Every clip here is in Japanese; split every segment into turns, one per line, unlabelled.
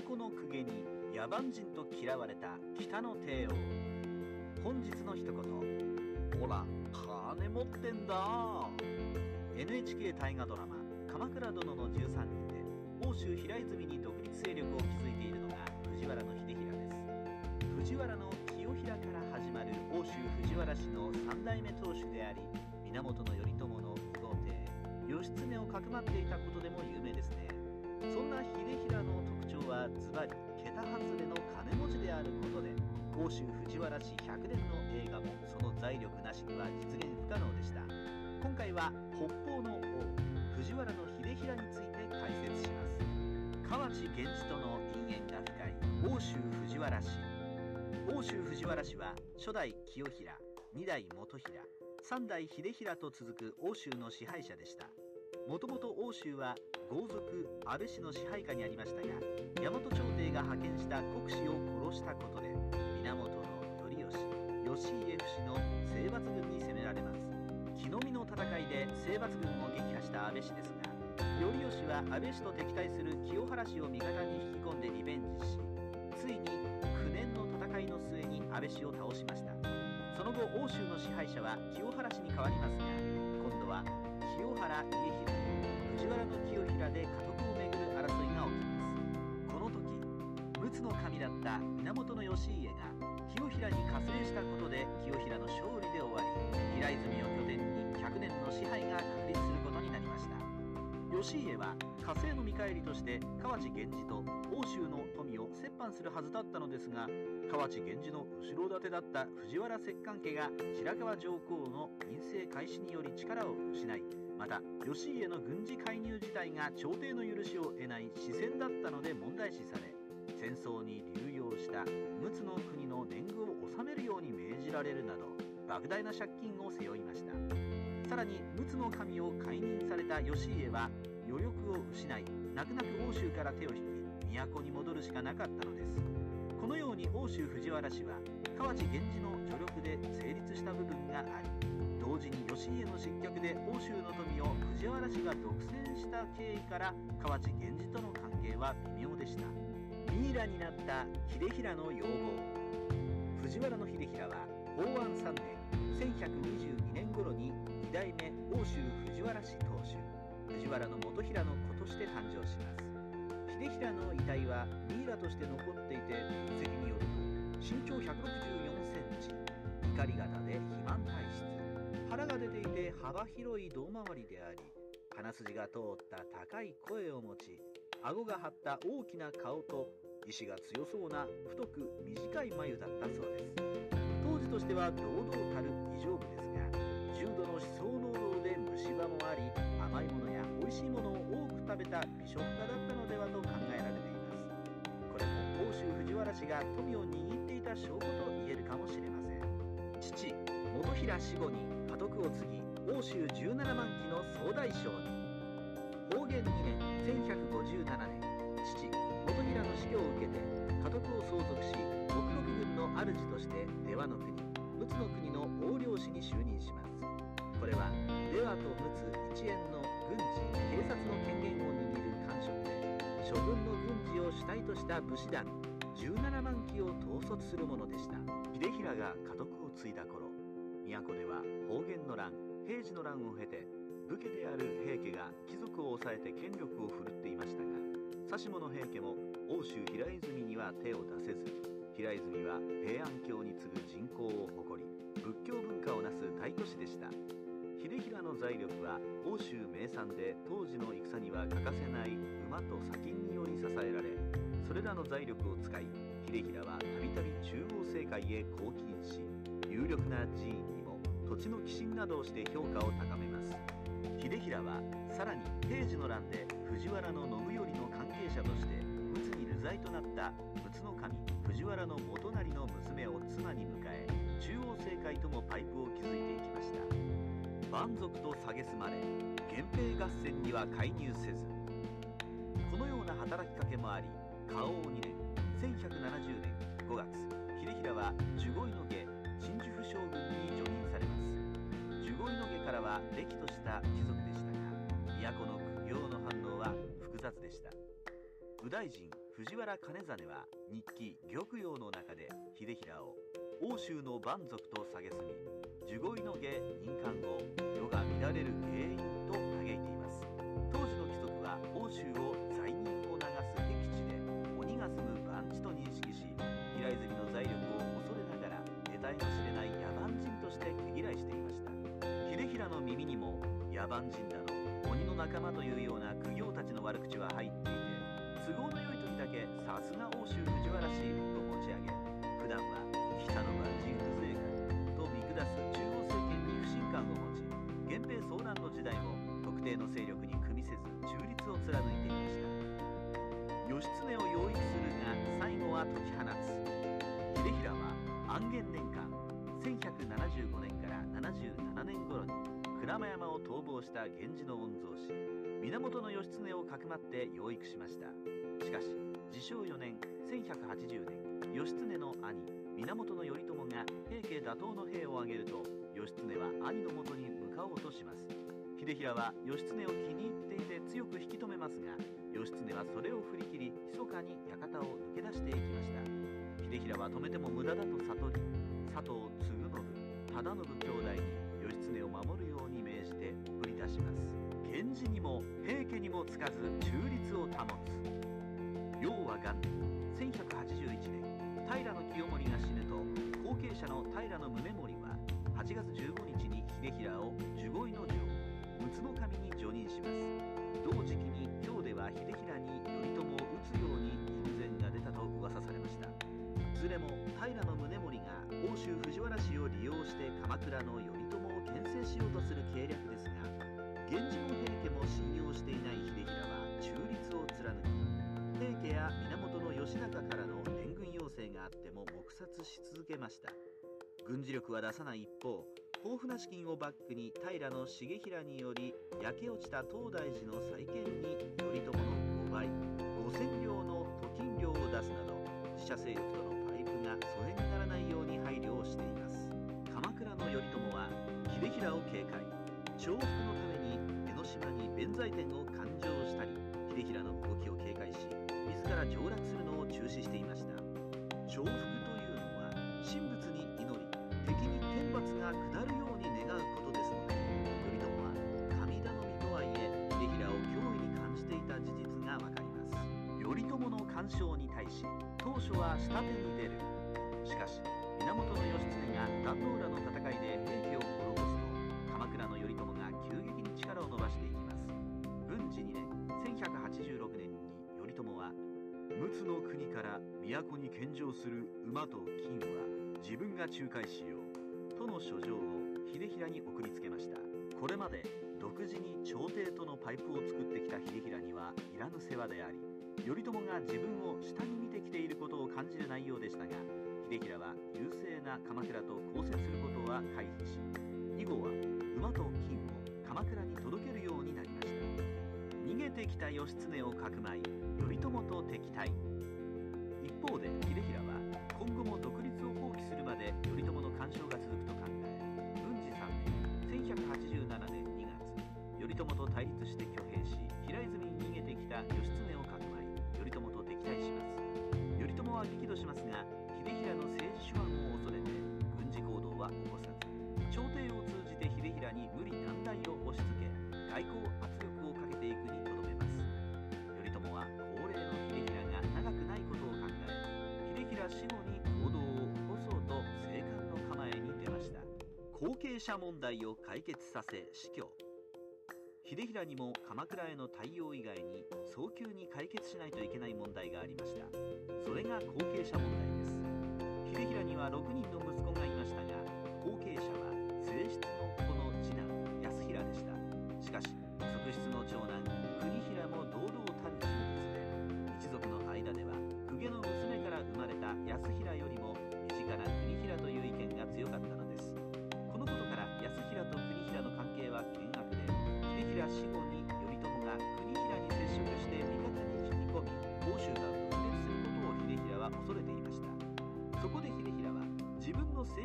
都の公家に野蛮人と嫌われた北の帝王。本日の一言。ほら金持ってんだ。NHK 大河ドラマ「鎌倉殿の13人」で欧州平泉に独立勢力を築いているのが藤原秀衡です。藤原の清平から始まる欧州藤原氏の3代目当主であり源頼朝の皇帝義経をかくまっていたことでも有名ですね。そんな秀衡の特徴はズバリ桁外れの金持ちであることで欧州藤原氏100年の映画もその財力なしには実現不可能でした。今回は北方の王藤原の秀衡について解説します。河内源氏との因縁が深い欧州藤原氏。欧州藤原氏は初代清平2代元平3代秀衡と続く欧州の支配者でした。もともと欧州は豪族安倍氏の支配下にありましたが大和朝廷が派遣した国士を殺したことで源頼義義家不死の征伐軍に攻められます。木の実の戦いで征伐軍を撃破した安倍氏ですが頼義は安倍氏と敵対する清原氏を味方に引き込んでリベンジしついに9年の戦いの末に安倍氏を倒しました。その後欧州の支配者は清原氏に変わりますが今度は清原家広藤原の清平で家督をめぐる争いが起きます。この時陸奥の神だった源義家が清平に加勢したことで清平の勝利で終わり平泉を拠点に100年の支配が確立することになりました。義家は加勢の見返りとして河内源氏と欧州の富を折半するはずだったのですが河内源氏の後ろ盾だった藤原摂関家が白河上皇の陰性開始により力を失いまた義家の軍事介入自体が朝廷の許しを得ない私戦だったので問題視され戦争に流用した陸奥の国の年貢を納めるように命じられるなど莫大な借金を背負いました。さらに陸奥の神を解任された義家は余力を失い泣く泣く欧州から手を引き都に戻るしかなかったのです。このように欧州藤原氏は河内源氏の助力で成立した部分があり同時に義家の失脚で欧州の富を藤原氏が独占した経緯から河内源氏との関係は微妙でした。ミイラになった秀衡の要望。藤原秀衡は法安3年1122年頃に2代目欧州藤原氏当主。藤原の元平の子として誕生します。秀衡の遺体はミイラとして残っていて遺跡によると身長164センチ。怒り型で肥満体質。腹が出ていて幅広い胴回りであり鼻筋が通った高い声を持ち顎が張った大きな顔と意志が強そうな太く短い眉だったそうです。当時としては堂々たる異常思想能動で虫歯もあり甘いものや美味しいものを多く食べた美食家だったのではと考えられています。これも欧州藤原氏が富を握っていた証拠と言えるかもしれません。父元平死後に家督を継ぎ欧州17万騎の総大将に。方言2年1157年父元平の死去を受けて諸軍の軍事を主体とした武士団17万騎を統率するものでした。秀衡が家督を継いだ頃都では方言の乱平治の乱を経て武家である平家が貴族を抑えて権力を振るっていましたが指物平家も欧州平泉には手を出せず平泉は平安京に次ぐ人口を誇り仏教文化をなす大都市でした。秀衡の財力は欧州名産で当時の戦には欠かせない馬と砂金により支えられそれらの財力を使い秀衡はたびたび中央政界へ貢献し有力な寺院にも土地の寄進などをして評価を高めます。秀衡はさらに平治の乱で藤原の信頼の関係者として陸奥に流罪となった陸奥の神藤原の元成の娘を妻に迎え中央政界ともパイプを築いていきました。蛮族と蔑まれ源平合戦には介入せずこのような働きかけもあり花王2年1170年5月秀衡は守護井の下真珠府将軍に除任されます。守護井の下からは歴とした貴族でしたが都の苦行の反応は複雑でした。右大臣藤原兼実は日記「玉葉」の中で秀衡を欧州の蛮族と蔑み樹恋の下任官後世が乱れる原因と嘆いています。当時の規則は欧州をと認識し平泉の財力を恐れながら得体の知れない野蛮人として毛嫌いしていました。秀衡の耳にも野蛮人だの鬼の仲間というような苦行たちの悪口は入っていて都合の良い時だけさすが欧州藤原氏と持ち上げ普段は北の万人風情会と見下す中央政権に不信感を持ち源平騒乱の時代も特定の勢力に組みせず中立を貫いていました。義経を養育する解き放つ秀衡は安元年間1175年から77年頃に鞍馬山を逃亡した源氏の御曹司源義経をかくまって養育しました。しかし治承4年1180年義経の兄源頼朝が平家打倒の兵を挙げると義経は兄のもとに向かおうとします。秀衡は義経を気に入っていて強く引き止めますが義経はそれを振り切り密かに館を抜け出していきました。秀衡は止めても無駄だと悟り佐藤嗣信忠信兄弟に義経を守るように命じて送り出します。源氏にも平家にもつかず中立を保つ。要は元。年1181年平清盛が死ぬと後継者の平宗盛は8月15日に秀衡を守護医の城陸奥守に叙任します。同時期に京では秀衡に頼朝を討つように人前が出たと噂されました。いずれも平宗盛が欧州藤原氏を利用して鎌倉の頼朝を牽制しようとする計略ですが源氏も平家も信用していない秀衡は中立を貫き平家や源義仲からの援軍要請があっても黙殺し続けました。軍事力は出さない一方豊富な資金をバックに平重衡により焼け落ちた東大寺の再建に頼朝の5倍5000両の都金料を出すなど自社勢力とのパイプが疎遠にならないように配慮をしています。鎌倉の頼朝は秀衡を警戒。重複のために江ノ島に弁財天を勘定したり秀衡の動きを警戒し自ら上洛するのを中止していました。重複し当初は下手に出る。しかし源義経が壇ノ浦の戦いで平家を滅ぼすと鎌倉の頼朝が急激に力を伸ばしていきます。文治2年1186年に頼朝は陸奥の国から都に献上する馬と金は自分が仲介しようとの書状を秀衡に送りつけました。これまで独自に朝廷とのパイプを作ってきた秀衡にはいらぬ世話であり頼朝が自分を下に感じる内容でしたが秀衡は優勢な鎌倉と交戦することは回避し以後は馬と金を鎌倉に届けるようになりました。逃げてきた義経をかくまい頼朝と敵対。一方で秀衡は今後も死後に行動を起こそうと生還の構えに出ました。後継者問題を解決させ死去。秀衡にも鎌倉への対応以外に早急に解決しないといけない問題がありました。それが後継者問題です。秀衡には6人の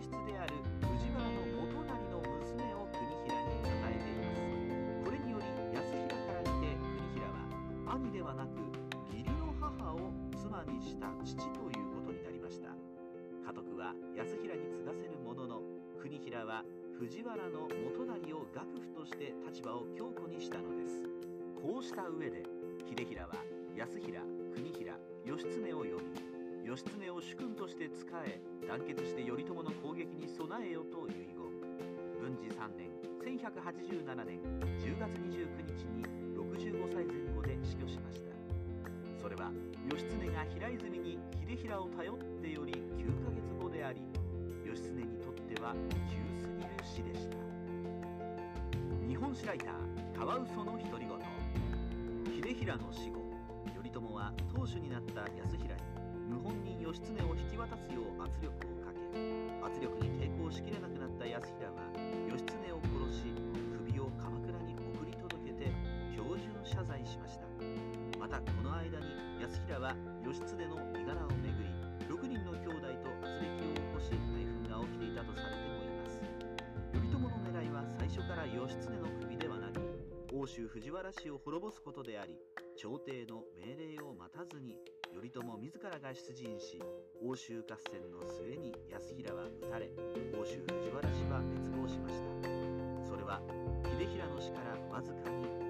室である藤原の元就の娘を国平に与えています。これにより安平から見て国平は兄ではなく義理の母を妻にした父ということになりました。家督は安平に継がせるものの国平は藤原の元就を幕府として立場を強固にしたのです。こうした上で秀衡は安平国平義経を呼び義経を主君として仕え団結して頼朝の攻撃に備えよと遺言。文治3年1187年10月29日に65歳前後で死去しました。それは義経が平泉に秀衡を頼ってより9ヶ月後であり義経にとっては急すぎる死でした。日本史ライターカワウソの独り言。秀衡の死後頼朝は当主になった安平に謀反人義経を引き渡すよう圧力をかけ圧力に抵抗しきれなくなった安平は義経を殺し首を鎌倉に送り届けて標準謝罪しました。またこの間に安平は義経の身柄をめぐり6人の兄弟と圧力を起こし内紛が起きていたとされてもいます。頼朝の狙いは最初から義経の首ではなく奥州藤原氏を滅ぼすことであり朝廷の命令を待たずに頼朝自らが出陣し奥州合戦の末に安平は討たれ奥州藤原氏は滅亡しました。それは秀平の死からわずかに